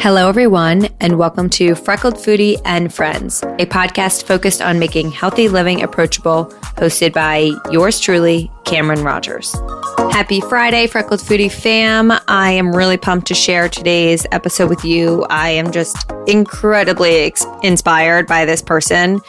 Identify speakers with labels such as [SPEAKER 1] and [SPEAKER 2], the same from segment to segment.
[SPEAKER 1] Hello, everyone, and welcome to Freckled Foodie and Friends, a podcast focused on making healthy living approachable, hosted by yours truly, Cameron Rogers. Happy Friday, Freckled Foodie fam. I am really pumped to share today's episode with you. I am just incredibly ex- inspired by this person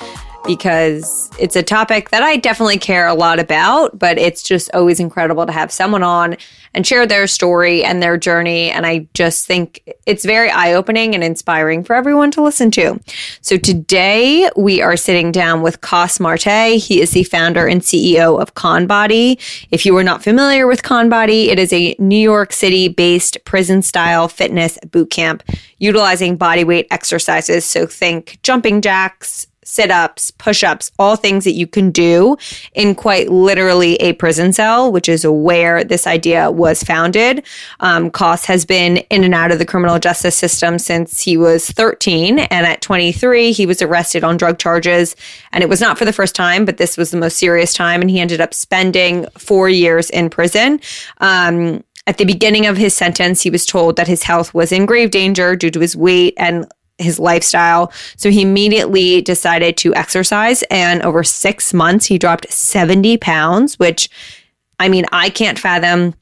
[SPEAKER 1] because it's a topic that I definitely care a lot about, but it's just always incredible to have someone on and share their story and their journey. And I just think it's very eye opening and inspiring for everyone to listen to. So today we are sitting down with Coss Marte. He is the founder and CEO of ConBody. If you are not familiar with ConBody, it is a New York City based prison style fitness boot camp utilizing body weight exercises. So think jumping jacks, sit ups, push ups, all things that you can do in quite literally a prison cell, which is where this idea was founded. Um, Coss has been in and out of the criminal justice system since he was 13. And at 23, he was arrested on drug charges. And it was not for the first time, but this was the most serious time. And he ended up spending four years in prison. Um, at the beginning of his sentence, he was told that his health was in grave danger due to his weight and his lifestyle. So he immediately decided to exercise. And over six months, he dropped 70 pounds, which I mean, I can't fathom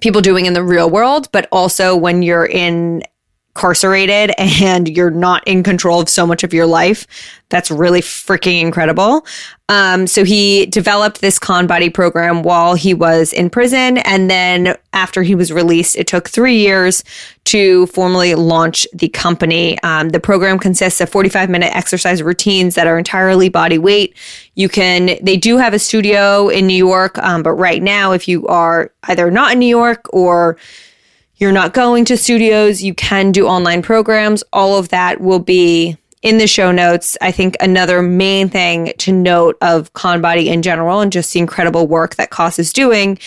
[SPEAKER 1] people doing in the real world, but also when you're in incarcerated and you're not in control of so much of your life. That's really freaking incredible. Um, so he developed this con body program while he was in prison. And then after he was released, it took three years to formally launch the company. Um, the program consists of 45 minute exercise routines that are entirely body weight. You can, they do have a studio in New York. Um, but right now, if you are either not in New York or you're not going to studios, you can do online programs. All of that will be in the show notes. I think another main thing to note of ConBody in general and just the incredible work that Coss is doing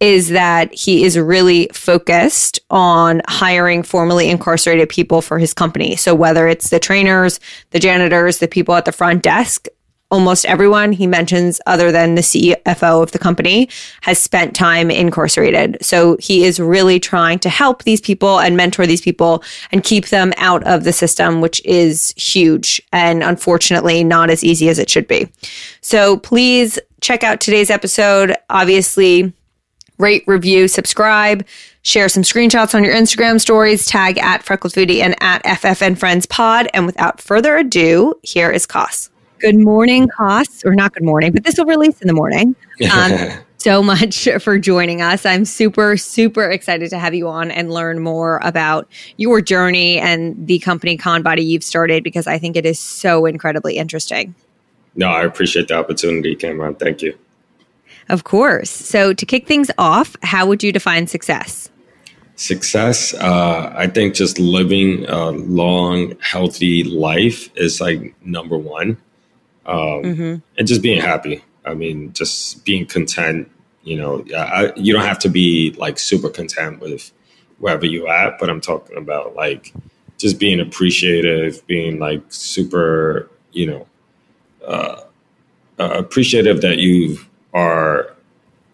[SPEAKER 1] is that he is really focused on hiring formerly incarcerated people for his company. So whether it's the trainers, the janitors, the people at the front desk, almost everyone he mentions, other than the CFO of the company, has spent time incarcerated. So he is really trying to help these people and mentor these people and keep them out of the system, which is huge and unfortunately not as easy as it should be. So please check out today's episode. Obviously, rate, review, subscribe. Share some screenshots on your Instagram stories, tag at Freckled Foodie and at FFN Friends Pod. And without further ado, here is Coss. Good morning, Coss, or not good morning, but this will release in the morning. Um, so much for joining us. I'm super, super excited to have you on and learn more about your journey and the company ConBody you've started because I think it is so incredibly interesting.
[SPEAKER 2] No, I appreciate the opportunity, Cameron. Thank you.
[SPEAKER 1] Of course. So, to kick things off, how would you define success?
[SPEAKER 2] Success, uh, I think just living a long, healthy life is like number one um, mm-hmm. and just being happy. I mean, just being content. You know, I, you don't have to be like super content with wherever you're at, but I'm talking about like just being appreciative, being like super, you know, uh, uh, appreciative that you are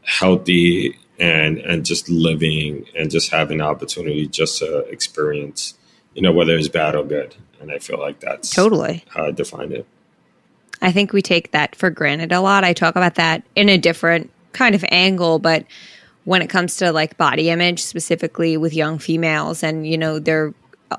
[SPEAKER 2] healthy and and just living and just having the opportunity just to experience, you know, whether it's bad or good. And I feel like that's
[SPEAKER 1] totally
[SPEAKER 2] how I define it.
[SPEAKER 1] I think we take that for granted a lot. I talk about that in a different kind of angle, but when it comes to like body image, specifically with young females, and you know, they're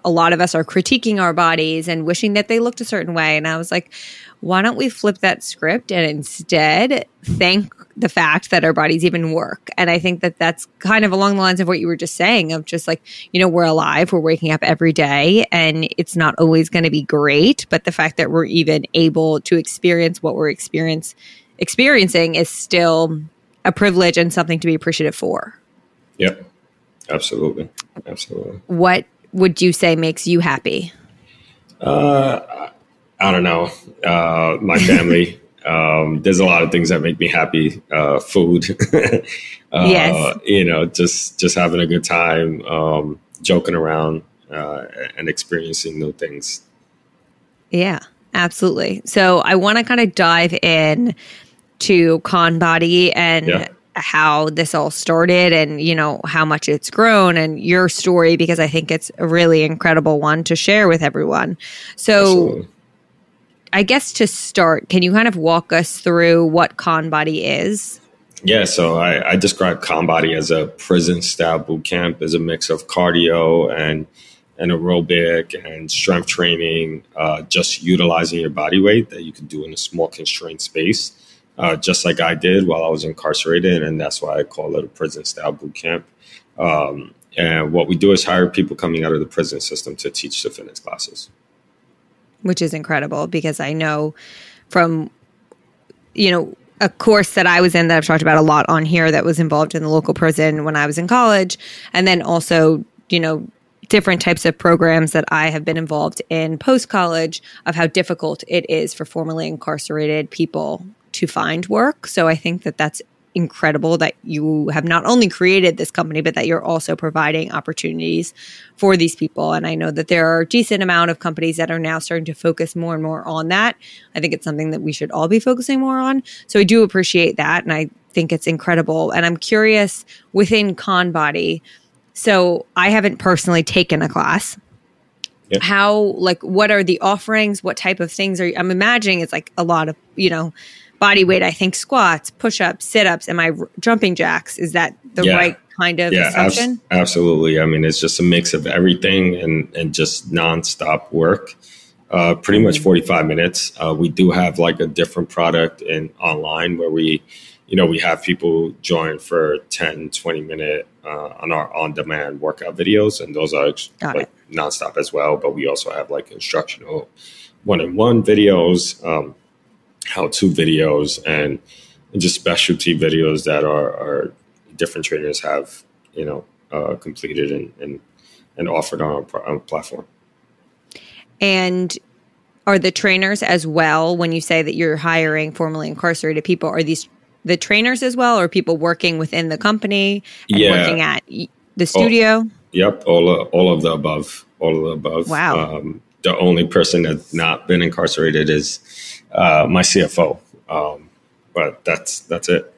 [SPEAKER 1] a lot of us are critiquing our bodies and wishing that they looked a certain way. And I was like, why don't we flip that script and instead thank the fact that our bodies even work. And I think that that's kind of along the lines of what you were just saying of just like, you know, we're alive, we're waking up every day and it's not always going to be great, but the fact that we're even able to experience what we're experience experiencing is still a privilege and something to be appreciative for.
[SPEAKER 2] Yep. Absolutely. Absolutely.
[SPEAKER 1] What would you say makes you happy?
[SPEAKER 2] Uh I don't know. Uh my family Um, there's a lot of things that make me happy. Uh, food, uh,
[SPEAKER 1] yes.
[SPEAKER 2] you know, just just having a good time, um, joking around, uh, and experiencing new things.
[SPEAKER 1] Yeah, absolutely. So I want to kind of dive in to Conbody and. Yeah. How this all started, and you know how much it's grown, and your story because I think it's a really incredible one to share with everyone. So, Absolutely I guess to start, can you kind of walk us through what Conbody is?
[SPEAKER 2] Yeah, so I, I describe Conbody as a prison style boot camp. as a mix of cardio and and aerobic and strength training, uh, just utilizing your body weight that you can do in a small constrained space, uh, just like I did while I was incarcerated, and that's why I call it a prison style boot camp. Um, and what we do is hire people coming out of the prison system to teach the fitness classes
[SPEAKER 1] which is incredible because I know from, you know, a course that I was in that I've talked about a lot on here that was involved in the local prison when I was in college. And then also, you know, different types of programs that I have been involved in post college of how difficult it is for formerly incarcerated people to find work. So I think that that's incredible that you have not only created this company, but that you're also providing opportunities for these people. And I know that there are a decent amount of companies that are now starting to focus more and more on that. I think it's something that we should all be focusing more on. So I do appreciate that. And I think it's incredible. And I'm curious within Conbody. So I haven't personally taken a class. How, like, what are the offerings? What type of things are you, I'm imagining it's like a lot of, you know, body weight, I think squats, push ups, sit ups. Am I r- jumping jacks? Is that the yeah. right kind of yeah, assumption?
[SPEAKER 2] Abs- absolutely. I mean, it's just a mix of everything and, and just nonstop work. Uh, pretty much mm-hmm. 45 minutes. Uh, we do have like a different product in online where we, you know, we have people join for 10, 20 minute uh, on our on demand workout videos. And those are Got like it. nonstop as well. But we also have like instructional one on one videos. Um, how to videos and, and, just specialty videos that our, our different trainers have, you know, uh, completed and, and, and offered on our, on our platform.
[SPEAKER 1] And are the trainers as well when you say that you're hiring formerly incarcerated people are these the trainers as well or people working within the company and yeah. working at the studio
[SPEAKER 2] oh, yep all of, all of the above all of the above
[SPEAKER 1] wow
[SPEAKER 2] um, the only person that's not been incarcerated is uh, my CFO. Um, but that's that's it.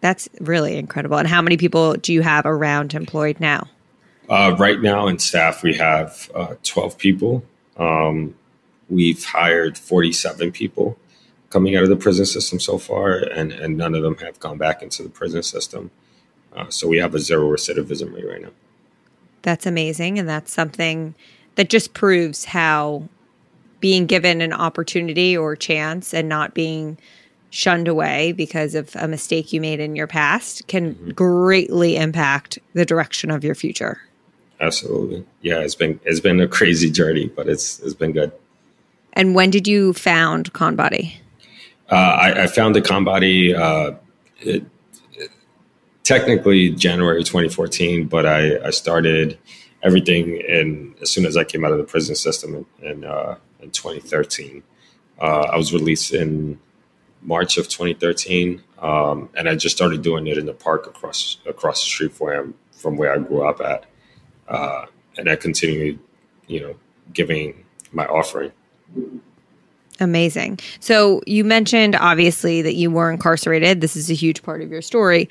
[SPEAKER 1] That's really incredible. And how many people do you have around employed now?
[SPEAKER 2] Uh, right now in staff, we have uh, 12 people. Um, we've hired 47 people coming out of the prison system so far, and, and none of them have gone back into the prison system. Uh, so we have a zero recidivism rate right now.
[SPEAKER 1] That's amazing. And that's something that just proves how being given an opportunity or chance and not being shunned away because of a mistake you made in your past can mm-hmm. greatly impact the direction of your future.
[SPEAKER 2] Absolutely. Yeah, it's been it's been a crazy journey, but it's it's been good.
[SPEAKER 1] And when did you found Conbody?
[SPEAKER 2] Uh, I, I found the Conbody uh, it, it, technically January 2014, but I, I started everything in as soon as I came out of the prison system in, in, uh, in 2013. Uh, I was released in March of 2013, um, and I just started doing it in the park across across the street from from where I grew up at, uh, and I continued, you know, giving my offering.
[SPEAKER 1] Amazing. So you mentioned obviously that you were incarcerated. This is a huge part of your story.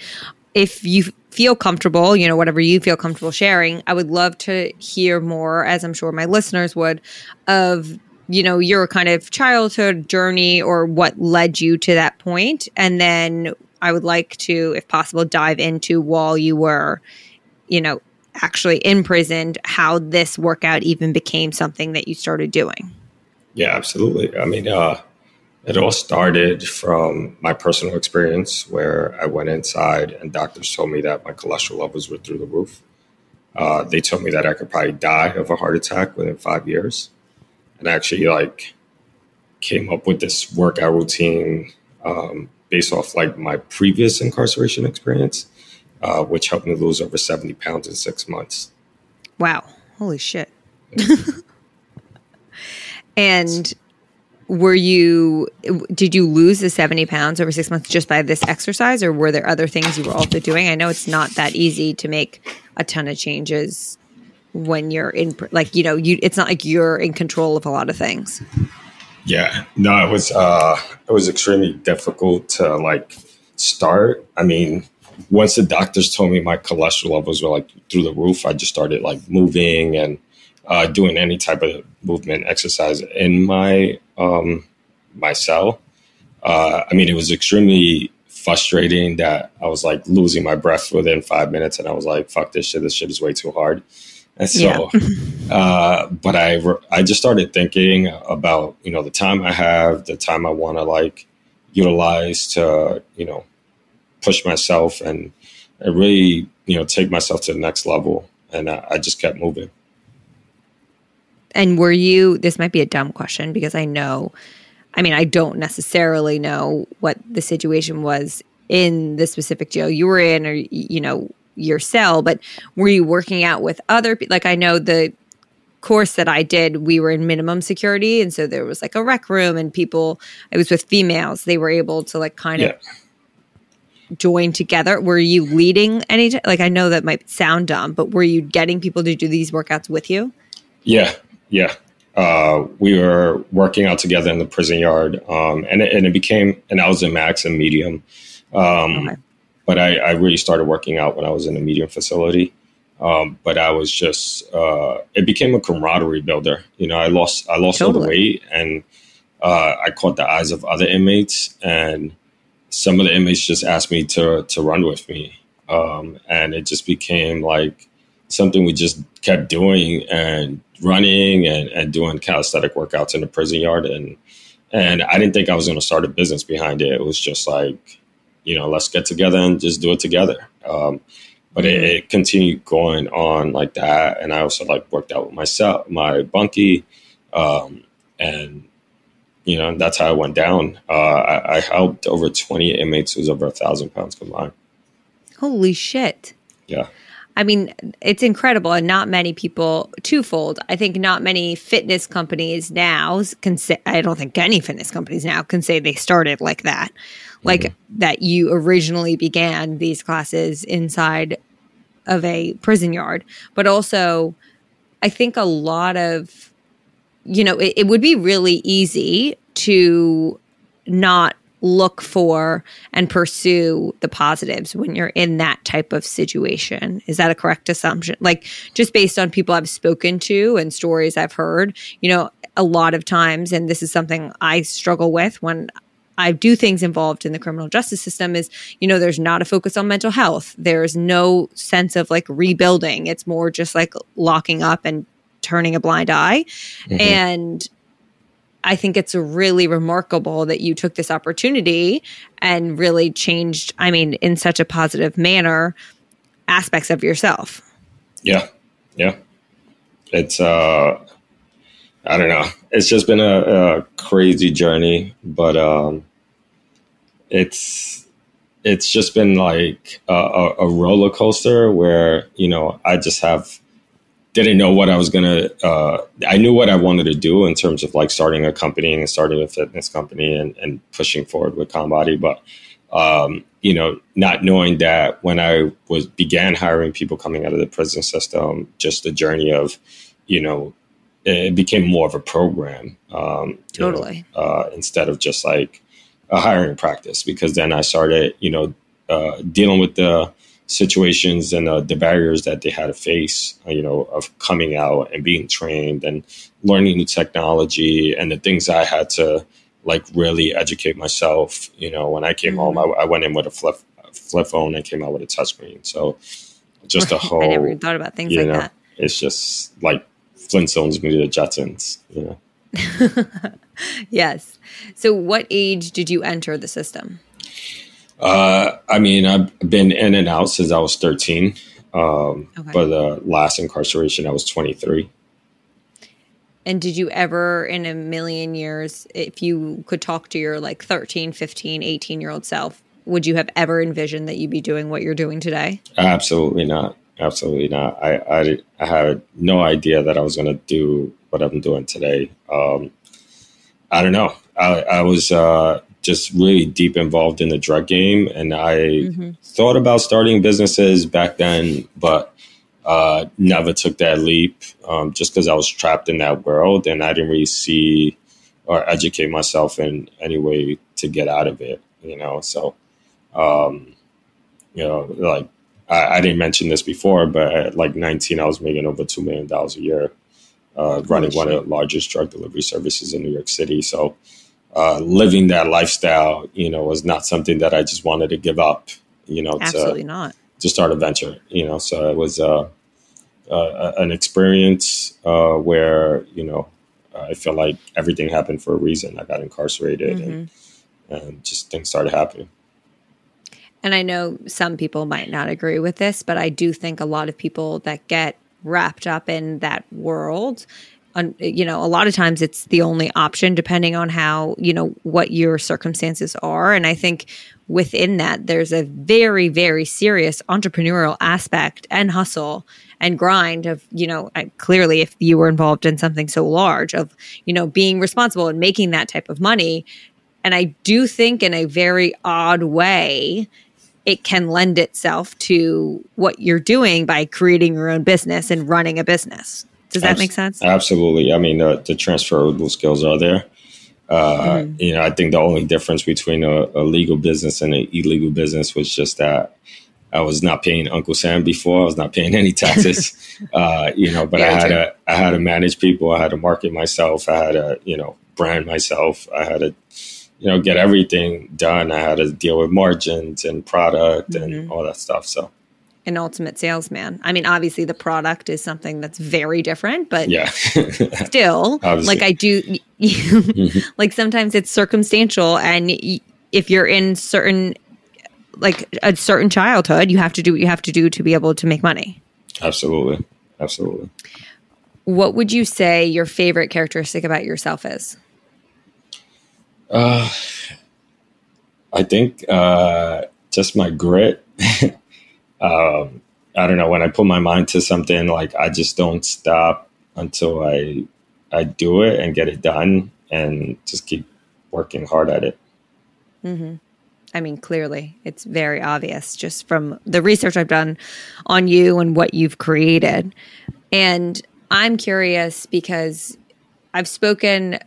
[SPEAKER 1] If you feel comfortable, you know, whatever you feel comfortable sharing, I would love to hear more, as I'm sure my listeners would, of, you know, your kind of childhood journey or what led you to that point. And then I would like to, if possible, dive into while you were, you know, actually imprisoned, how this workout even became something that you started doing.
[SPEAKER 2] Yeah, absolutely. I mean, uh, It all started from my personal experience where I went inside and doctors told me that my cholesterol levels were through the roof. Uh, they told me that I could probably die of a heart attack within five years. And actually, like, came up with this workout routine um, based off like my previous incarceration experience, uh, which helped me lose over 70 pounds in six months.
[SPEAKER 1] Wow. Holy shit. and were you did you lose the 70 pounds over six months just by this exercise or were there other things you were also doing i know it's not that easy to make a ton of changes when you're in like you know you it's not like you're in control of a lot of things
[SPEAKER 2] yeah no it was uh it was extremely difficult to like start i mean once the doctors told me my cholesterol levels were like through the roof i just started like moving and uh, doing any type of movement exercise in my um, my cell. Uh, I mean, it was extremely frustrating that I was like losing my breath within five minutes, and I was like, "Fuck this shit! This shit is way too hard." And so, yeah. uh, but I I just started thinking about you know the time I have, the time I want to like utilize to you know push myself and, and really you know take myself to the next level, and I, I just kept moving.
[SPEAKER 1] And were you, this might be a dumb question because I know, I mean, I don't necessarily know what the situation was in the specific jail you were in or, you know, your cell, but were you working out with other people? Like, I know the course that I did, we were in minimum security. And so there was like a rec room and people, I was with females, they were able to like kind yeah. of join together. Were you leading any, like, I know that might sound dumb, but were you getting people to do these workouts with you?
[SPEAKER 2] Yeah, yeah. Uh, we were working out together in the prison yard, um, and, it, and it became, and I was in max and medium. Um, okay. But I, I, really started working out when I was in the medium facility. Um, but I was just, uh, it became a camaraderie builder. You know, I lost, I lost totally. all the weight, and uh, I caught the eyes of other inmates, and some of the inmates just asked me to to run with me, um, and it just became like something we just kept doing and running and, and doing calisthenic workouts in the prison yard. And, and I didn't think I was going to start a business behind it. It was just like, you know, let's get together and just do it together. Um, but it, it, continued going on like that. And I also like worked out with myself, my bunkie. Um, and, you know, that's how I went down. Uh, I, I helped over 20 inmates who's over a thousand pounds combined.
[SPEAKER 1] Holy shit.
[SPEAKER 2] Yeah.
[SPEAKER 1] I mean, it's incredible, and not many people. Twofold, I think not many fitness companies now can say. I don't think any fitness companies now can say they started like that, like mm-hmm. that you originally began these classes inside of a prison yard. But also, I think a lot of, you know, it, it would be really easy to not look for and pursue the positives when you're in that type of situation. Is that a correct assumption? Like just based on people I've spoken to and stories I've heard, you know, a lot of times, and this is something I struggle with when I do things involved in the criminal justice system is, you know, there's not a focus on mental health. There's no sense of like rebuilding. It's more just like locking up and turning a blind eye. Mm-hmm. And I think it's really remarkable that you took this opportunity and really changed, I mean, in such a positive manner, aspects of yourself.
[SPEAKER 2] Yeah. Yeah. It's, uh, I don't know. It's just been a, a crazy journey, but, um, it's, it's just been like a, a roller coaster where, you know, I just have didn't know what I was gonna. Uh, I knew what I wanted to do in terms of like starting a company and starting a fitness company and, and pushing forward with ConBody, but um, you know, not knowing that when I was began hiring people coming out of the prison system, just the journey of, you know, it became more of a program. Um,
[SPEAKER 1] totally.
[SPEAKER 2] Know, uh, instead of just like a hiring practice, because then I started, you know, uh, dealing with the situations and uh, the barriers that they had to face, uh, you know, of coming out and being trained and learning new technology and the things I had to like really educate myself. You know, when I came mm-hmm. home, I, I, went in with a flip flip phone and came out with a touchscreen. So just a whole. I
[SPEAKER 1] never even thought about things like
[SPEAKER 2] know,
[SPEAKER 1] that.
[SPEAKER 2] It's just like Flintstones meet the Jetsons. You know.
[SPEAKER 1] yes. So, what age did you enter the system?
[SPEAKER 2] Uh, I mean, I've been in and out since I was 13. Um, okay. But the last incarceration, I was 23.
[SPEAKER 1] And did you ever, in a million years, if you could talk to your like 13, 15, 18 year old self, would you have ever envisioned that you'd be doing what you're doing today?
[SPEAKER 2] Absolutely not. Absolutely not. I, I, I had no idea that I was going to do what I'm doing today. Um, I don't know. I, I was uh, just really deep involved in the drug game, and I mm-hmm. thought about starting businesses back then, but uh, never took that leap um, just because I was trapped in that world, and I didn't really see or educate myself in any way to get out of it. You know, so um, you know, like I, I, didn't mention this before, but at like 19, I was making over two million dollars a year, uh, running one of the largest drug delivery services in New York City. So uh, living that lifestyle, you know, was not something that I just wanted to give up. You know,
[SPEAKER 1] absolutely to, not
[SPEAKER 2] to start a venture. You know, so it was uh, uh, an experience uh, where you know I felt like everything happened for a reason. I got incarcerated, mm-hmm. and and just things started happening.
[SPEAKER 1] And I know some people might not agree with this, but I do think a lot of people that get wrapped up in that world you know, a lot of times it's the only option depending on how, you know, what your circumstances are. And I think within that, there's a very, very serious entrepreneurial aspect and hustle and grind of, you know, clearly if you were involved in something so large of, you know, being responsible and making that type of money. And I do think in a very odd way, it can lend itself to what you're doing by creating your own business and running a business. Does that Abs- make sense?
[SPEAKER 2] Absolutely. I mean, uh, the transferable skills are there. Uh, mm. You know, I think the only difference between a, a legal business and an illegal business was just that I was not paying Uncle Sam before. I was not paying any taxes. uh, you know, but yeah, I had true. to I had to manage people. I had to market myself. I had to you know brand myself. I had to you know get everything done. I had to deal with margins and product mm-hmm. and all that stuff. So
[SPEAKER 1] an ultimate salesman. I mean, obviously the product is something that's very different, but
[SPEAKER 2] yeah,
[SPEAKER 1] still, like I do, mm-hmm. like sometimes it's circumstantial, and if you're in certain, like a certain childhood, you have to do what you have to do to be able to make money.
[SPEAKER 2] Absolutely, absolutely.
[SPEAKER 1] What would you say your favorite characteristic about yourself is?
[SPEAKER 2] Uh, I think uh, just my grit. um, I don't know when I put my mind to something, like I just don't stop until I I do it and get it done, and just keep working hard at it.
[SPEAKER 1] Mm-hmm. I mean, clearly, it's very obvious just from the research I've done on you and what you've created. And I'm curious because I've spoken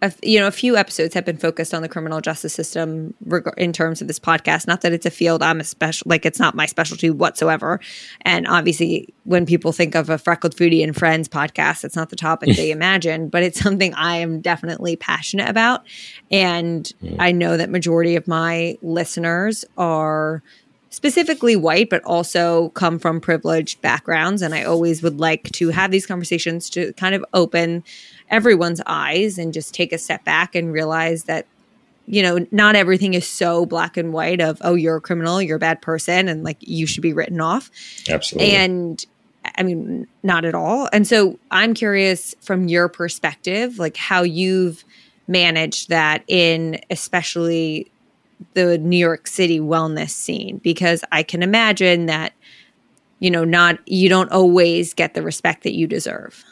[SPEAKER 1] a, you know, a few episodes have been focused on the criminal justice system reg- in terms of this podcast. Not that it's a field I'm a special, like it's not my specialty whatsoever. And obviously, when people think of a freckled foodie and friends podcast, it's not the topic they imagine, but it's something I am definitely passionate about. And I know that majority of my listeners are specifically white, but also come from privileged backgrounds. And I always would like to have these conversations to kind of open everyone's eyes and just take a step back and realize that you know not everything is so black and white of oh you're a criminal you're a bad person and like you should be written off.
[SPEAKER 2] Absolutely.
[SPEAKER 1] And i mean not at all. And so i'm curious from your perspective like how you've managed that in especially the new york city wellness scene because i can imagine that you know not you don't always get the respect that you deserve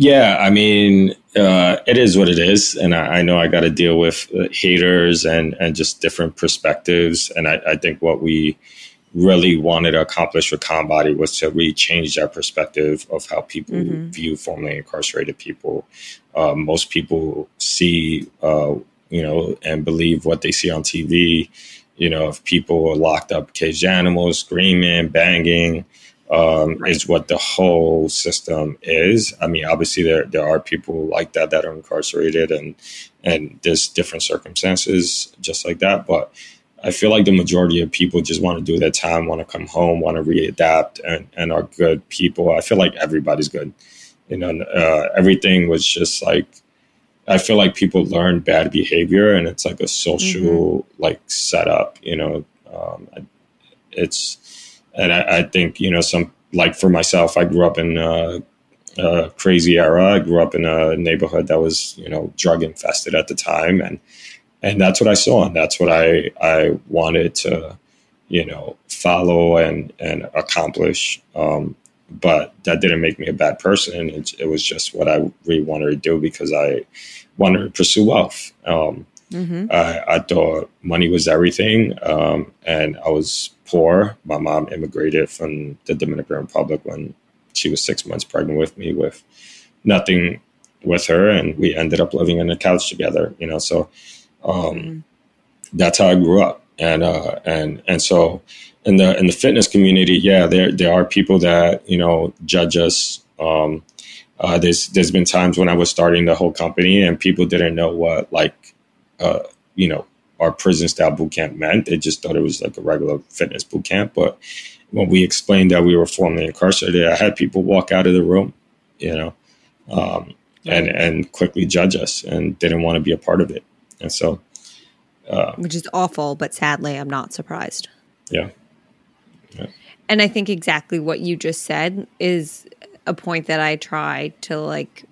[SPEAKER 2] yeah, I mean, uh, it is what it is, and I, I know I got to deal with uh, haters and and just different perspectives. And I, I, think what we really wanted to accomplish with Body was to really change that perspective of how people mm-hmm. view formerly incarcerated people. Uh, most people see, uh, you know, and believe what they see on TV. You know, if people are locked up, caged animals, screaming, banging um, right. is what the whole system is. I mean, obviously there there are people like that that are incarcerated, and and there's different circumstances just like that. But I feel like the majority of people just want to do their time, want to come home, want to readapt, and and are good people. I feel like everybody's good. You know, uh, everything was just like I feel like people learn bad behavior, and it's like a social mm-hmm. like setup. You know, um, it's and I, I, think you know some like for myself, I grew up in a, a crazy era. I grew up in a neighborhood that was you know drug infested at the time, and and that's what I saw, and that's what I I wanted to you know follow and and accomplish. Um, but that didn't make me a bad person. It, it, was just what I really wanted to do because I wanted to pursue wealth. Um, mm-hmm. I, I, thought money was everything, um, and I was poor. My mom immigrated from the Dominican Republic when she was six months pregnant with me, with nothing with her, and we ended up living on a couch together. You know, so um, mm-hmm. that's how I grew up, and uh, and and so in the in the fitness community, yeah, there there are people that you know judge us. Um, uh, there's there's been times when I was starting the whole company and people didn't know what like uh, you know our prison style boot camp meant. They just thought it was like a regular fitness boot camp. But when we explained that we were formerly incarcerated, I had people walk out of the room, you know, um, and and quickly judge us and didn't want to be a part of it. And so,
[SPEAKER 1] uh, which is awful, but sadly, I'm not surprised.
[SPEAKER 2] Yeah.
[SPEAKER 1] And I think exactly what you just said is a point that I try to like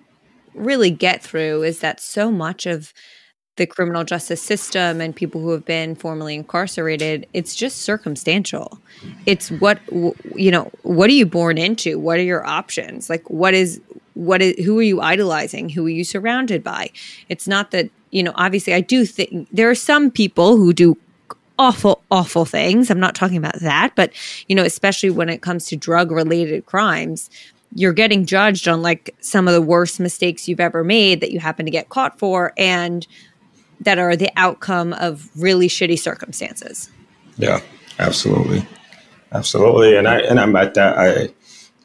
[SPEAKER 1] really get through is that so much of the criminal justice system and people who have been formerly incarcerated it's just circumstantial. It's what you know what are you born into? What are your options? Like what is what is who are you idolizing? Who are you surrounded by? It's not that you know obviously i do think there are some people who do awful, awful things. I'm not talking about that, but you know, especially when it comes to drug related crimes, you're getting judged on like some of the worst mistakes you've ever made that you happen to get caught for. And that are the outcome of really shitty circumstances.
[SPEAKER 2] Yeah, absolutely. Absolutely. And I and I'm at that I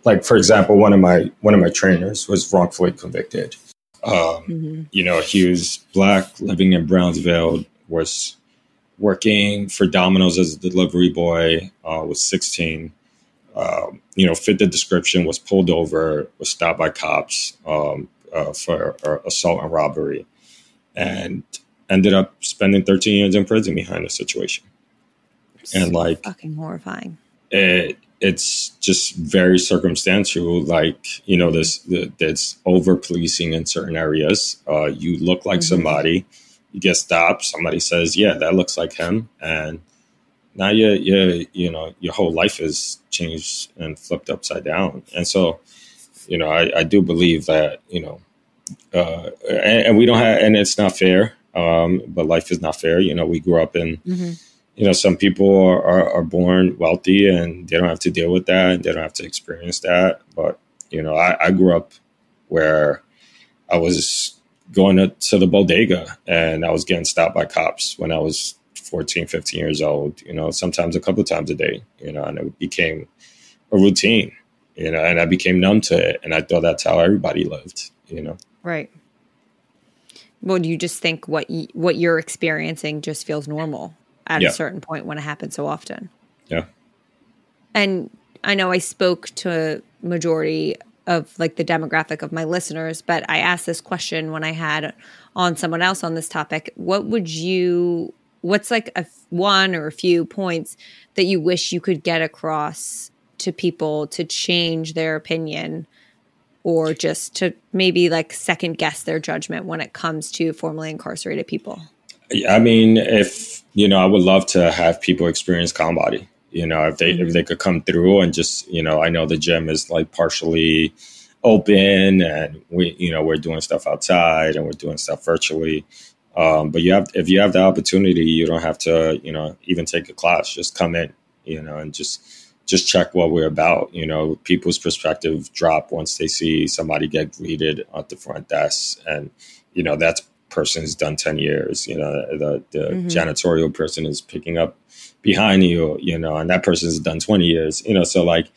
[SPEAKER 2] like for example, one of my one of my trainers was wrongfully convicted. Um, mm-hmm. you know, he was black, living in Brownsville, was working for Domino's as a delivery boy, uh, was 16. Um, you know, fit the description, was pulled over, was stopped by cops um, uh, for uh, assault and robbery, and ended up spending 13 years in prison behind the situation. and like,
[SPEAKER 1] fucking horrifying.
[SPEAKER 2] It, it's just very circumstantial. Like, you know, this, this over policing in certain areas. Uh, you look like mm-hmm. somebody you get stopped. Somebody says, "Yeah, that looks like him," and now you you you know your whole life is changed and flipped upside down. And so, you know, I, I do believe that you know, uh, and, and, we don't have, and it's not fair. Um, but life is not fair. You know, we grew up in. Mm-hmm. You know, some people are, are, are born wealthy and they don't have to deal with that and they don't have to experience that. But you know, I, I grew up where I was going to, to the bodega and I was getting stopped by cops when I was 14, 15 years old, you know, sometimes a couple times a day, you know, and it became a routine, you know, and I became numb to it. And I thought that's how everybody lived, you know.
[SPEAKER 1] Right. Well, do you just think what y- what you're experiencing just feels normal at yeah. a certain point when it happens so often?
[SPEAKER 2] Yeah.
[SPEAKER 1] And I know I spoke to a majority of like the demographic of my listeners, but I asked this question when I had on someone else on this topic. What would you what's like a one or a few points that you wish you could get across to people to change their opinion or just to maybe like second guess their judgment when it comes to formerly incarcerated people?
[SPEAKER 2] I mean, if you know, I would love to have people experience ConBody you know if they mm-hmm. if they could come through and just you know i know the gym is like partially open and we you know we're doing stuff outside and we're doing stuff virtually um, but you have if you have the opportunity you don't have to you know even take a class just come in you know and just just check what we're about you know people's perspective drop once they see somebody get greeted at the front desk and you know that person's done 10 years you know the, the mm-hmm. janitorial person is picking up behind you, you know, and that person's done 20 years, you know, so like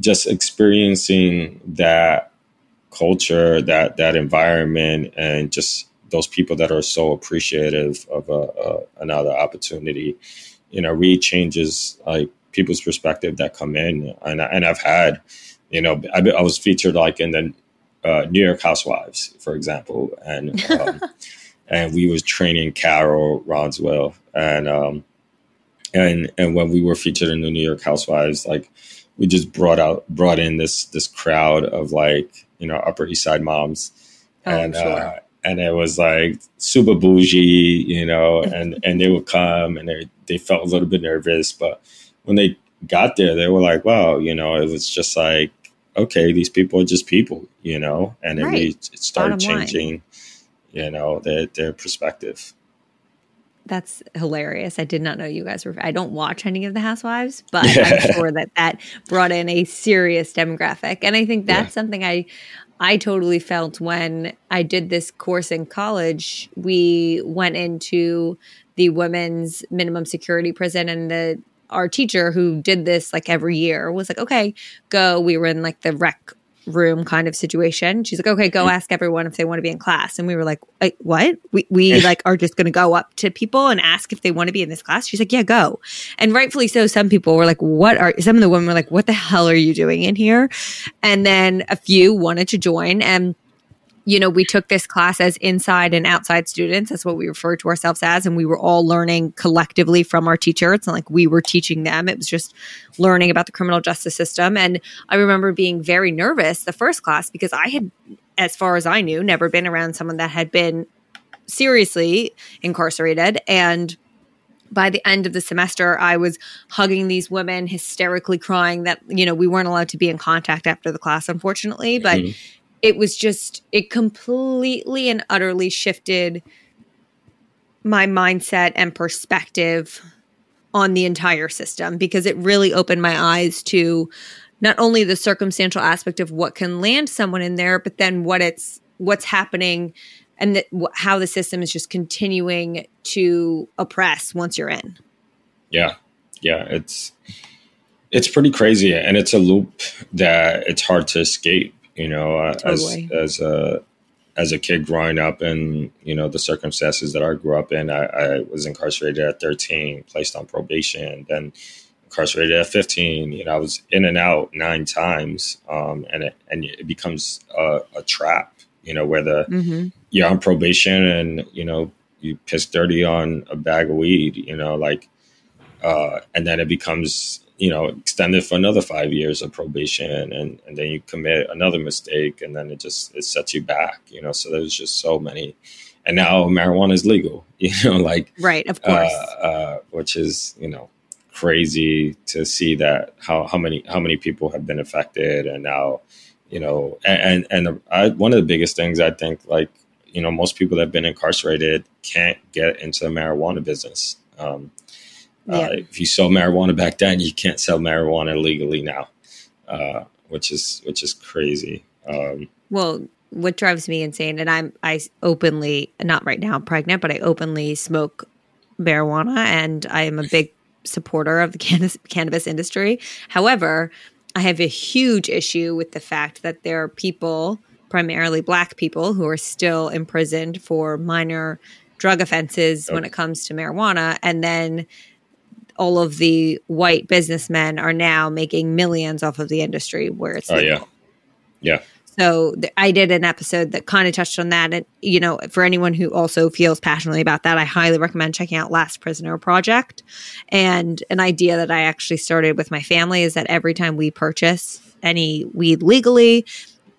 [SPEAKER 2] just experiencing that culture, that that environment, and just those people that are so appreciative of a, a, another opportunity, you know, really changes like people's perspective that come in, and and I've had, you know, I, I was featured like in the uh, New York Housewives, for example, and um, and we was training Carole Radziwill, and um, and and when we were featured in the New York Housewives, like we just brought out brought in this this crowd of like you know Upper East Side moms, oh, and sure. uh, and it was like super bougie, you know, and and they would come and they they felt a little bit nervous, but when they got there, they were like, wow, you know, it was just like okay, these people are just people, you know, and right. it, it started Bottom changing, line. you know, their their perspective.
[SPEAKER 1] That's hilarious. I did not know you guys were. I don't watch any of the Housewives, but yeah. I'm sure that that brought in a serious demographic, and I think that's yeah. something I I totally felt when I did this course in college. We went into the women's minimum security prison, and the our teacher who did this like every year was like, okay, go. We were in like the rec room kind of situation. She's like, okay, go mm-hmm. ask everyone if they want to be in class. And we were like, what? We, we like are just going to go up to people and ask if they want to be in this class. She's like, yeah, go. And rightfully so. Some people were like, what are, some of the women were like, what the hell are you doing in here? And then a few wanted to join and you know, we took this class as inside and outside students. That's what we refer to ourselves as. And we were all learning collectively from our teacher. It's not like we were teaching them, it was just learning about the criminal justice system. And I remember being very nervous the first class because I had, as far as I knew, never been around someone that had been seriously incarcerated. And by the end of the semester, I was hugging these women, hysterically crying that, you know, we weren't allowed to be in contact after the class, unfortunately. But mm-hmm it was just it completely and utterly shifted my mindset and perspective on the entire system because it really opened my eyes to not only the circumstantial aspect of what can land someone in there but then what it's what's happening and that, how the system is just continuing to oppress once you're in.
[SPEAKER 2] Yeah. Yeah. It's it's pretty crazy. And it's a loop that it's hard to escape you know, uh, totally. as as a as a kid growing up in you know the circumstances that I grew up in, I, I was incarcerated at 13, placed on probation, then incarcerated at 15. You know, I was in and out nine times, um, and it and it becomes a, a trap. You know, where the mm-hmm. you're on probation and you know you piss dirty on a bag of weed. You know, like, uh, and then it becomes you know, extended for another five years of probation and, and then you commit another mistake and then it just it sets you back, you know. So there's just so many and now marijuana is legal, you know, like
[SPEAKER 1] Right, of course.
[SPEAKER 2] Uh, uh, which is, you know, crazy to see that how, how many how many people have been affected and now, you know, and and, and I, one of the biggest things I think like you know most people that have been incarcerated can't get into the marijuana business. Um, yeah. Uh, if you sold marijuana back then, you can't sell marijuana legally now, uh, which is which is crazy. Um,
[SPEAKER 1] well, what drives me insane, and I'm I openly not right now I'm pregnant, but I openly smoke marijuana, and I am a big supporter of the cannabis, cannabis industry. However, I have a huge issue with the fact that there are people, primarily Black people, who are still imprisoned for minor drug offenses when it comes to marijuana, and then all of the white businessmen are now making millions off of the industry where it's
[SPEAKER 2] oh yeah. yeah.
[SPEAKER 1] So th- i did an episode that kind of touched on that and you know for anyone who also feels passionately about that i highly recommend checking out last prisoner project. And an idea that i actually started with my family is that every time we purchase any weed legally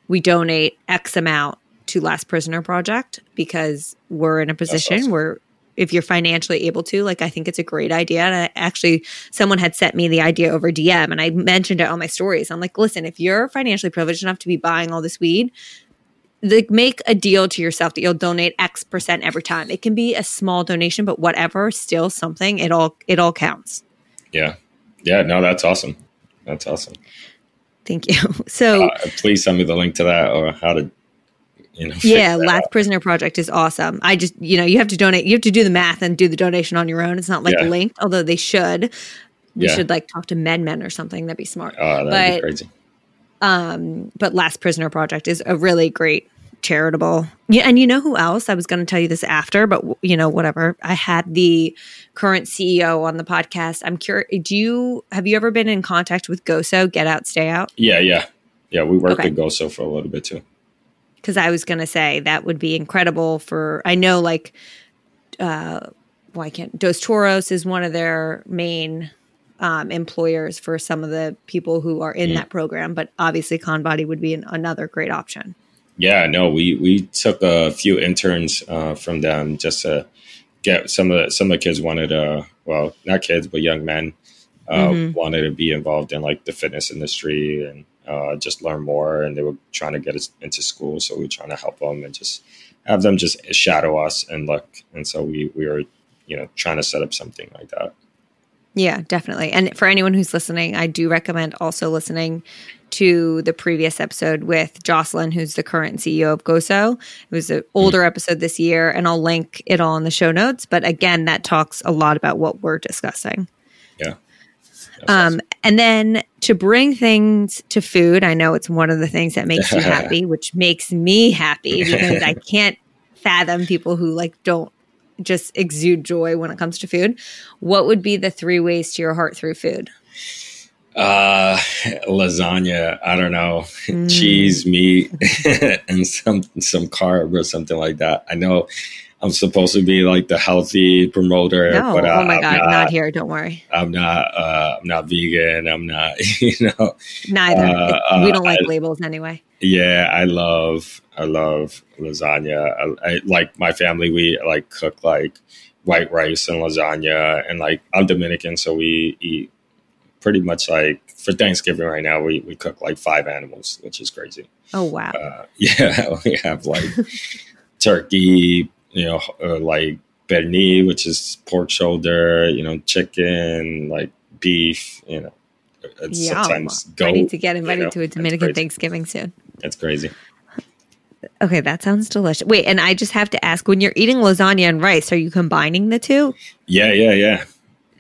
[SPEAKER 1] we donate x amount to last prisoner project because we're in a position awesome. where if you're financially able to. Like, I think it's a great idea. And I, actually, someone had sent me the idea over DM and I mentioned it on my stories. I'm like, listen, if you're financially privileged enough to be buying all this weed, like make a deal to yourself that you'll donate X percent every time. It can be a small donation, but whatever, still something. It all it all counts.
[SPEAKER 2] Yeah, yeah. No, that's awesome. That's awesome.
[SPEAKER 1] Thank you. So
[SPEAKER 2] uh, please send me the link to that or how to you know,
[SPEAKER 1] yeah, Last out. Prisoner Project is awesome. I just, you know, you have to donate, you have to do the math and do the donation on your own. It's not like yeah. linked, although they should. We yeah. should like talk to MedMen or something. That'd be smart.
[SPEAKER 2] Oh, that'd but, be crazy.
[SPEAKER 1] Um, but Last Prisoner Project is a really great charitable. Yeah, and you know who else? I was going to tell you this after, but you know, whatever. I had the current CEO on the podcast. I'm curious. Do you have you ever been in contact with GOSO? Get out, stay out.
[SPEAKER 2] Yeah, yeah, yeah. We worked okay. with GOSO for a little bit too.
[SPEAKER 1] Because I was going to say that would be incredible for, I know like, uh, why can't Dos Toros is one of their main um, employers for some of the people who are in mm. that program, but obviously Conbody would be an, another great option.
[SPEAKER 2] Yeah, no, we we took a few interns uh, from them just to get some of the, some of the kids wanted to well not kids but young men uh, mm-hmm. wanted to be involved in like the fitness industry and uh, just learn more and they were trying to get us into school so we were trying to help them and just have them just shadow us and look and so we we were you know trying to set up something like that
[SPEAKER 1] yeah definitely and for anyone who's listening i do recommend also listening to the previous episode with Jocelyn, who's the current CEO of GOSO. It was an older episode this year, and I'll link it all in the show notes. But again, that talks a lot about what we're discussing.
[SPEAKER 2] Yeah.
[SPEAKER 1] Um, and then to bring things to food, I know it's one of the things that makes you happy, which makes me happy because I can't fathom people who like don't just exude joy when it comes to food. What would be the three ways to your heart through food?
[SPEAKER 2] Uh, lasagna. I don't know, mm. cheese, meat, and some some carb or something like that. I know I'm supposed to be like the healthy promoter.
[SPEAKER 1] No, but, uh, oh my god, not, not, here. Don't worry.
[SPEAKER 2] I'm not. Uh, I'm not vegan. I'm not. You know.
[SPEAKER 1] Neither. Uh, we don't like I, labels anyway.
[SPEAKER 2] Yeah, I love. I love lasagna. I, I like my family. We like cook like white rice and lasagna, and like I'm Dominican, so we eat pretty much like for Thanksgiving right now, we, we cook like five animals, which is crazy.
[SPEAKER 1] Oh, wow.
[SPEAKER 2] Uh, yeah, we have like turkey, you know, uh, like pernil, which is pork shoulder, you know, chicken, like beef, you know,
[SPEAKER 1] sometimes goat. I need to get invited you know, to a Dominican Thanksgiving soon.
[SPEAKER 2] That's crazy.
[SPEAKER 1] Okay, that sounds delicious. Wait, and I just have to ask when you're eating lasagna and rice, are you combining the two?
[SPEAKER 2] Yeah, yeah, yeah.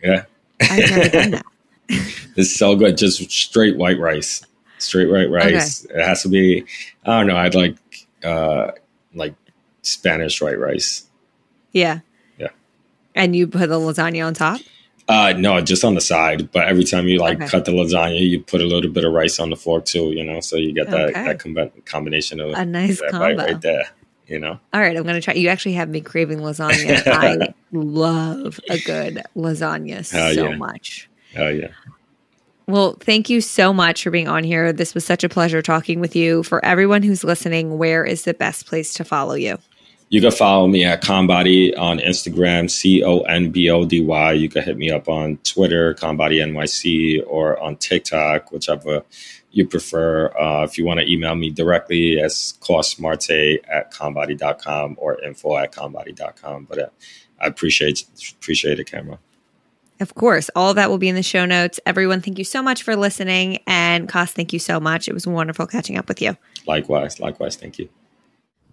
[SPEAKER 2] Yeah.
[SPEAKER 1] I've never done that.
[SPEAKER 2] it's so good. Just straight white rice. Straight white rice. Okay. It has to be. I don't know. I'd like uh like Spanish white rice.
[SPEAKER 1] Yeah.
[SPEAKER 2] Yeah.
[SPEAKER 1] And you put the lasagna on top.
[SPEAKER 2] Uh, no, just on the side. But every time you like okay. cut the lasagna, you put a little bit of rice on the fork too. You know, so you get that okay. that com- combination of
[SPEAKER 1] a nice combo
[SPEAKER 2] right there. You know.
[SPEAKER 1] All right, I'm gonna try. You actually have me craving lasagna. I love a good lasagna Hell so yeah. much.
[SPEAKER 2] Oh, yeah.
[SPEAKER 1] Well, thank you so much for being on here. This was such a pleasure talking with you. For everyone who's listening, where is the best place to follow you?
[SPEAKER 2] You can follow me at ConBody on Instagram, C O N B O D Y. You can hit me up on Twitter, ConBody NYC, or on TikTok, whichever you prefer. Uh, if you want to email me directly, it's cossmarte at conbody.com or info at conbody.com. But uh, I appreciate appreciate it, Cameron.
[SPEAKER 1] Of course. All of that will be in the show notes. Everyone, thank you so much for listening. And Coss, thank you so much. It was wonderful catching up with you.
[SPEAKER 2] Likewise. Likewise. Thank you.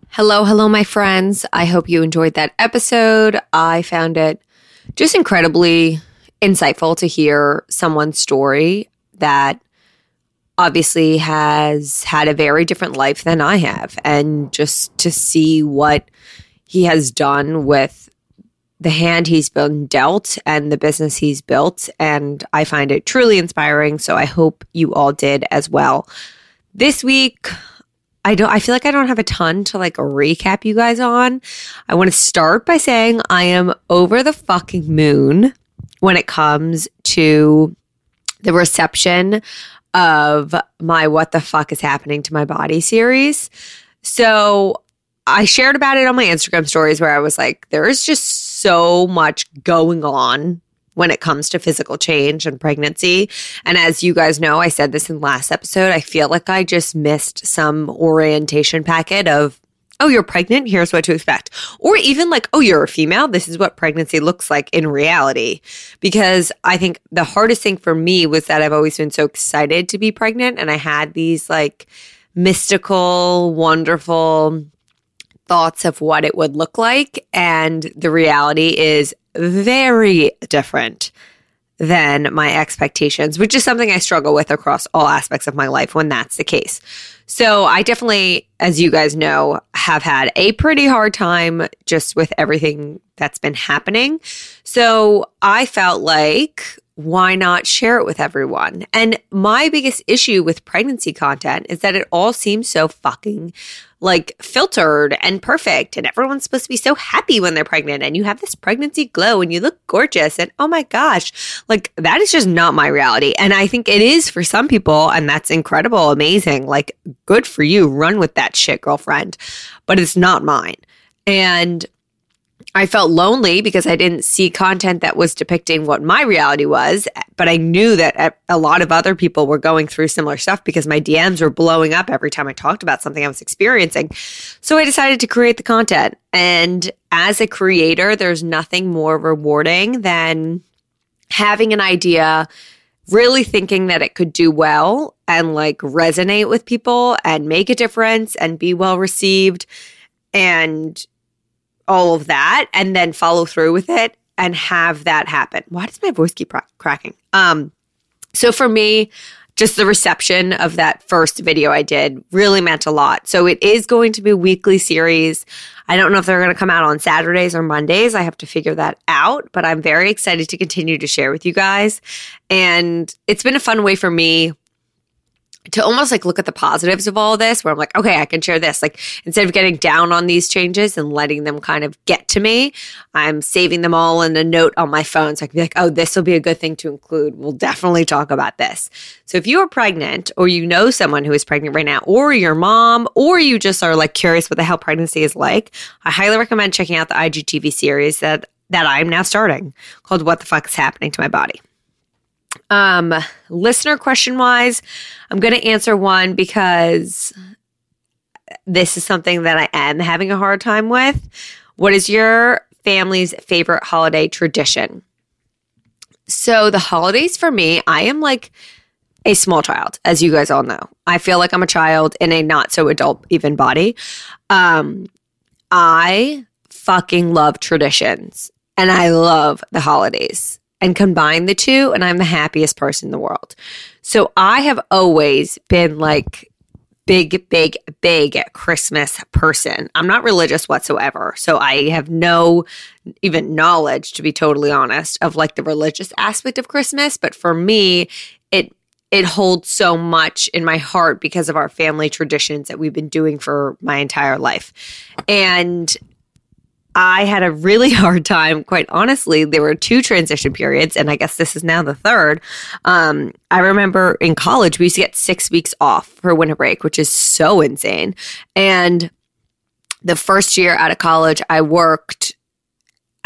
[SPEAKER 1] Hello, hello, my friends. I hope you enjoyed that episode. I found it just incredibly insightful to hear someone's story that obviously has had a very different life than I have. And just to see what he has done with the hand he's been dealt and the business he's built. And I find it truly inspiring. So I hope you all did as well. This week, I don't I feel like I don't have a ton to like recap you guys on. I want to start by saying I am over the fucking moon when it comes to the reception of my what the fuck is happening to my body series. So I shared about it on my Instagram stories where I was like, there is just so much going on when it comes to physical change and pregnancy. And as you guys know, I said this in last episode, I feel like I just missed some orientation packet of, oh, you're pregnant, here's what to expect. Or even like, oh, you're a female, this is what pregnancy looks like in reality. Because I think the hardest thing for me was that I've always been so excited to be pregnant and I had these like mystical, wonderful, thoughts of what it would look like. And the reality is very different than my expectations, which is something I struggle with across all aspects of my life when that's the case. So I definitely, as you guys know, have had a pretty hard time just with everything that's been happening. So I felt like why not share it with everyone? And my biggest issue with pregnancy content is that it all seems so fucking like filtered and perfect. And everyone's supposed to be so happy when they're pregnant and you have this pregnancy glow and you look gorgeous. And oh my gosh, like that is just not my reality. And I think it is for some people. And that's incredible, amazing. Like good for you. Run with that shit, girlfriend. But it's not mine. And I felt lonely because I didn't see content that was depicting what my reality was. But I knew that a lot of other people were going through similar stuff because my DMs were blowing up every time I talked about something I was experiencing. So I decided to create the content. And as a creator, there's nothing more rewarding than having an idea, really thinking that it could do well and like resonate with people and make a difference and be well received. And all of that and then follow through with it and have that happen. Why does my voice keep cracking? Um, so for me, just the reception of that first video I did really meant a lot. So it is going to be weekly series. I don't know if they're going to come out on Saturdays or Mondays. I have to figure that out, but I'm very excited to continue to share with you guys. And it's been a fun way for me to almost like look at the positives of all this where I'm like, okay, I can share this. Like instead of getting down on these changes and letting them kind of get to me, I'm saving them all in a note on my phone. So I can be like, oh, this will be a good thing to include. We'll definitely talk about this. So if you are pregnant or you know someone who is pregnant right now, or your mom, or you just are like curious what the hell pregnancy is like, I highly recommend checking out the IGTV series that that I'm now starting called What the Fuck is Happening to My Body. Um, listener question wise, I'm going to answer one because this is something that I am having a hard time with. What is your family's favorite holiday tradition? So, the holidays for me, I am like a small child, as you guys all know. I feel like I'm a child in a not so adult even body. Um, I fucking love traditions and I love the holidays and combine the two, and I'm the happiest person in the world. So I have always been like big, big, big Christmas person. I'm not religious whatsoever. So I have no even knowledge, to be totally honest, of like the religious aspect of Christmas. But for me, it it holds so much in my heart because of our family traditions that we've been doing for my entire life. And I had a really hard time, quite honestly. There were two transition periods, and I guess this is now the third. Um, I remember in college, we used to get six weeks off for winter break, which is so insane. And the first year out of college, I worked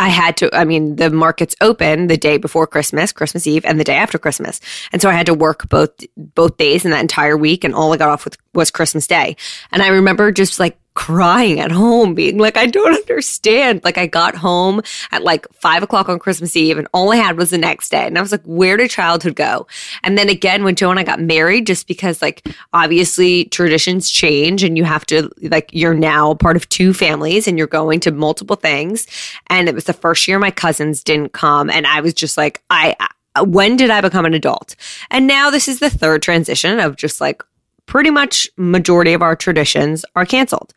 [SPEAKER 1] I had to, I mean, the markets open the day before Christmas, Christmas Eve, and the day after Christmas. And so I had to work both, both days in that entire week. And all I got off with was Christmas Day. And I remember just like crying at home, being like, I don't understand. Like, I got home at like five o'clock on Christmas Eve, and all I had was the next day. And I was like, where did childhood go? And then again, when Joe and I got married, just because, like, obviously traditions change and you have to, like, you're now part of two families and you're going to multiple things. And it was the first year my cousins didn't come. And I was just like, I, when did I become an adult? And now this is the third transition of just like pretty much majority of our traditions are canceled.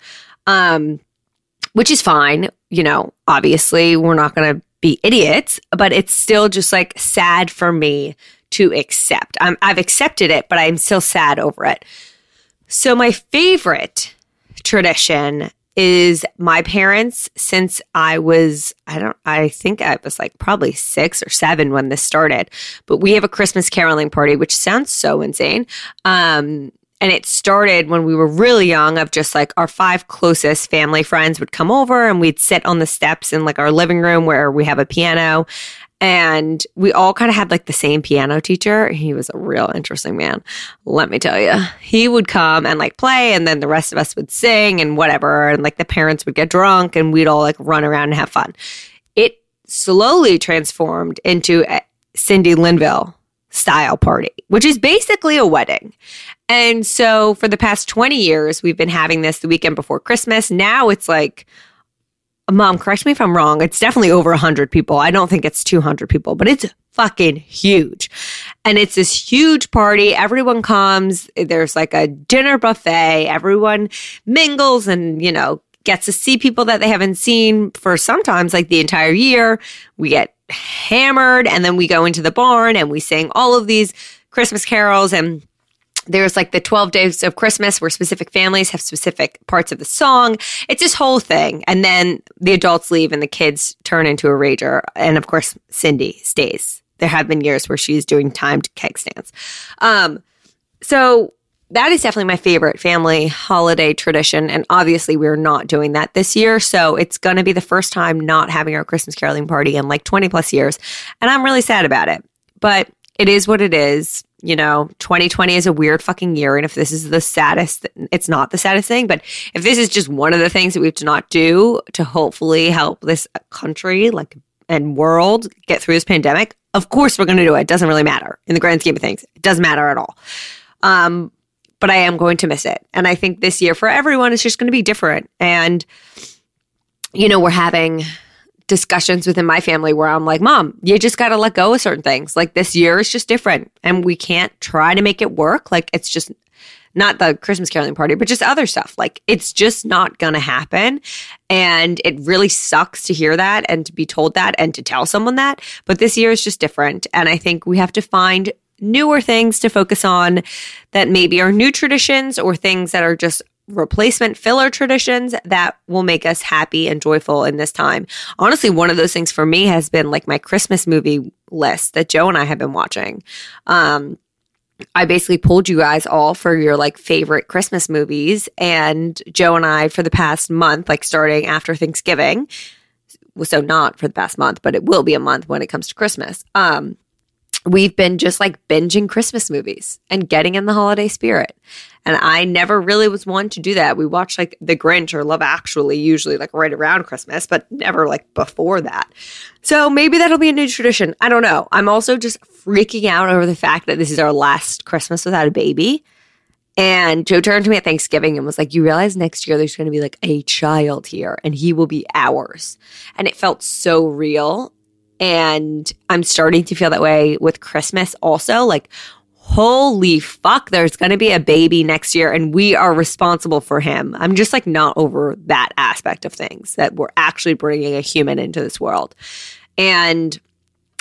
[SPEAKER 1] Um, which is fine. You know, obviously we're not going to be idiots, but it's still just like sad for me to accept. i I've accepted it, but I'm still sad over it. So my favorite tradition is my parents since I was I don't I think I was like probably 6 or 7 when this started but we have a Christmas caroling party which sounds so insane um and it started when we were really young, of just like our five closest family friends would come over and we'd sit on the steps in like our living room where we have a piano. And we all kind of had like the same piano teacher. He was a real interesting man. Let me tell you, he would come and like play, and then the rest of us would sing and whatever. And like the parents would get drunk and we'd all like run around and have fun. It slowly transformed into eh, Cindy Linville style party, which is basically a wedding. And so for the past 20 years, we've been having this the weekend before Christmas. Now it's like, mom, correct me if I'm wrong. It's definitely over 100 people. I don't think it's 200 people, but it's fucking huge. And it's this huge party. Everyone comes. There's like a dinner buffet. Everyone mingles and, you know, gets to see people that they haven't seen for sometimes like the entire year. We get hammered. And then we go into the barn and we sing all of these Christmas carols and there's like the 12 days of Christmas where specific families have specific parts of the song. It's this whole thing. And then the adults leave and the kids turn into a rager. And of course, Cindy stays. There have been years where she's doing timed keg stands. Um, so that is definitely my favorite family holiday tradition. And obviously, we're not doing that this year. So it's going to be the first time not having our Christmas caroling party in like 20 plus years. And I'm really sad about it. But it is what it is. You know, 2020 is a weird fucking year. And if this is the saddest, it's not the saddest thing. But if this is just one of the things that we have to not do to hopefully help this country, like, and world get through this pandemic, of course we're going to do it. It doesn't really matter in the grand scheme of things. It doesn't matter at all. Um, but I am going to miss it. And I think this year for everyone is just going to be different. And, you know, we're having discussions within my family where I'm like, Mom, you just got to let go of certain things. Like this year is just different and we can't try to make it work. Like it's just not the Christmas caroling party, but just other stuff. Like it's just not going to happen. And it really sucks to hear that and to be told that and to tell someone that. But this year is just different. And I think we have to find newer things to focus on that maybe are new traditions or things that are just replacement filler traditions that will make us happy and joyful in this time. Honestly, one of those things for me has been like my Christmas movie list that Joe and I have been watching. Um, I basically pulled you guys all for your like favorite Christmas movies. And Joe and I, for the past month, like starting after Thanksgiving, so not for the past month, but it will be a month when it comes to Christmas. Um, we've been just like binging Christmas movies and getting in the holiday spirit. And I never really was one to do that. We watch like The Grinch or Love Actually, usually like right around Christmas, but never like before that. So maybe that'll be a new tradition. I don't know. I'm also just freaking out over the fact that this is our last Christmas without a baby. And Joe turned to me at Thanksgiving and was like, You realize next year there's going to be like a child here and he will be ours. And it felt so real. And I'm starting to feel that way with Christmas also. Like, holy fuck, there's going to be a baby next year and we are responsible for him. I'm just like not over that aspect of things that we're actually bringing a human into this world. And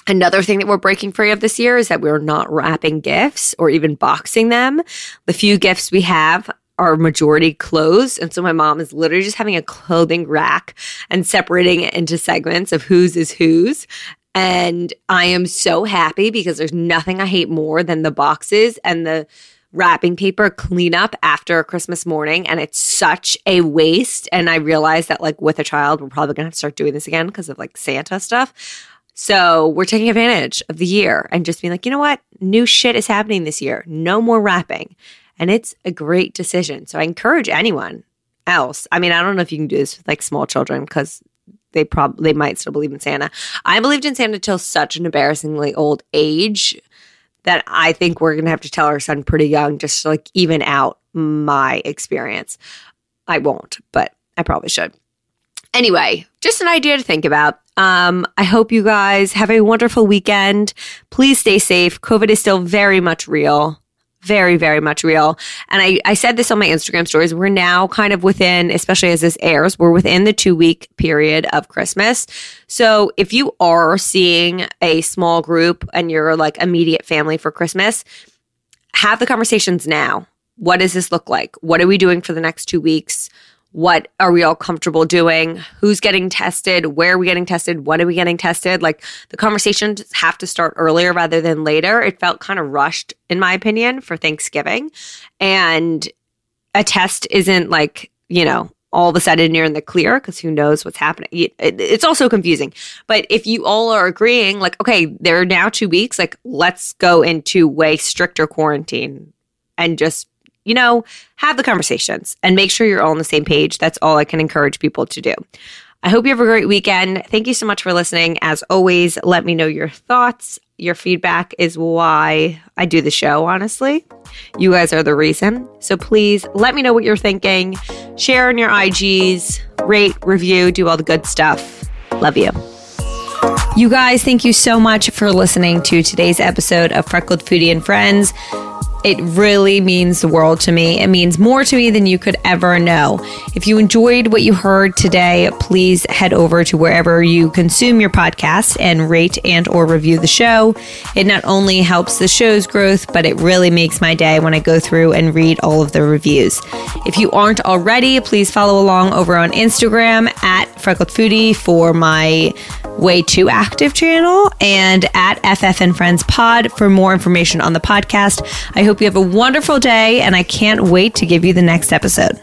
[SPEAKER 1] Another thing that we're breaking free of this year is that we're not wrapping gifts or even boxing them. The few gifts we have are majority clothes. And so my mom is literally just having a clothing rack and separating it into segments of whose is whose. And I am so happy because there's nothing I hate more than the boxes and the wrapping paper cleanup after Christmas morning. And it's such a waste. And I realized that, like, with a child, we're probably going to have to start doing this again because of like Santa stuff. So we're taking advantage of the year and just being like, you know what? New shit is happening this year. No more wrapping. And it's a great decision. So I encourage anyone else. I mean, I don't know if you can do this with like small children because they probably they might still believe in Santa. I believed in Santa till such an embarrassingly old age that I think we're gonna have to tell our son pretty young just to like even out my experience. I won't, but I probably should. Anyway, just an idea to think about. Um, I hope you guys have a wonderful weekend. Please stay safe. COVID is still very much real very, very much real. And I, I said this on my Instagram stories. We're now kind of within, especially as this airs, we're within the two week period of Christmas. So if you are seeing a small group and you're like immediate family for Christmas, have the conversations now. What does this look like? What are we doing for the next two weeks? What are we all comfortable doing? Who's getting tested? Where are we getting tested? When are we getting tested? Like the conversations have to start earlier rather than later. It felt kind of rushed, in my opinion, for Thanksgiving. And a test isn't like, you know, all of a sudden you're in the clear because who knows what's happening. It's also confusing. But if you all are agreeing, like, okay, there are now two weeks, like, let's go into way stricter quarantine and just you know, have the conversations and make sure you're all on the same page. That's all I can encourage people to do. I hope you have a great weekend. Thank you so much for listening. As always, let me know your thoughts. Your feedback is why I do the show, honestly. You guys are the reason. So please let me know what you're thinking. Share on your IGs, rate, review, do all the good stuff. Love you. You guys, thank you so much for listening to today's episode of Freckled Foodie and Friends. It really means the world to me. It means more to me than you could ever know. If you enjoyed what you heard today, please head over to wherever you consume your podcast and rate and or review the show. It not only helps the show's growth, but it really makes my day when I go through and read all of the reviews. If you aren't already, please follow along over on Instagram at Freckled Foodie for my Way Too Active channel and at FF and Friends Pod for more information on the podcast. I hope you have a wonderful day and I can't wait to give you the next episode.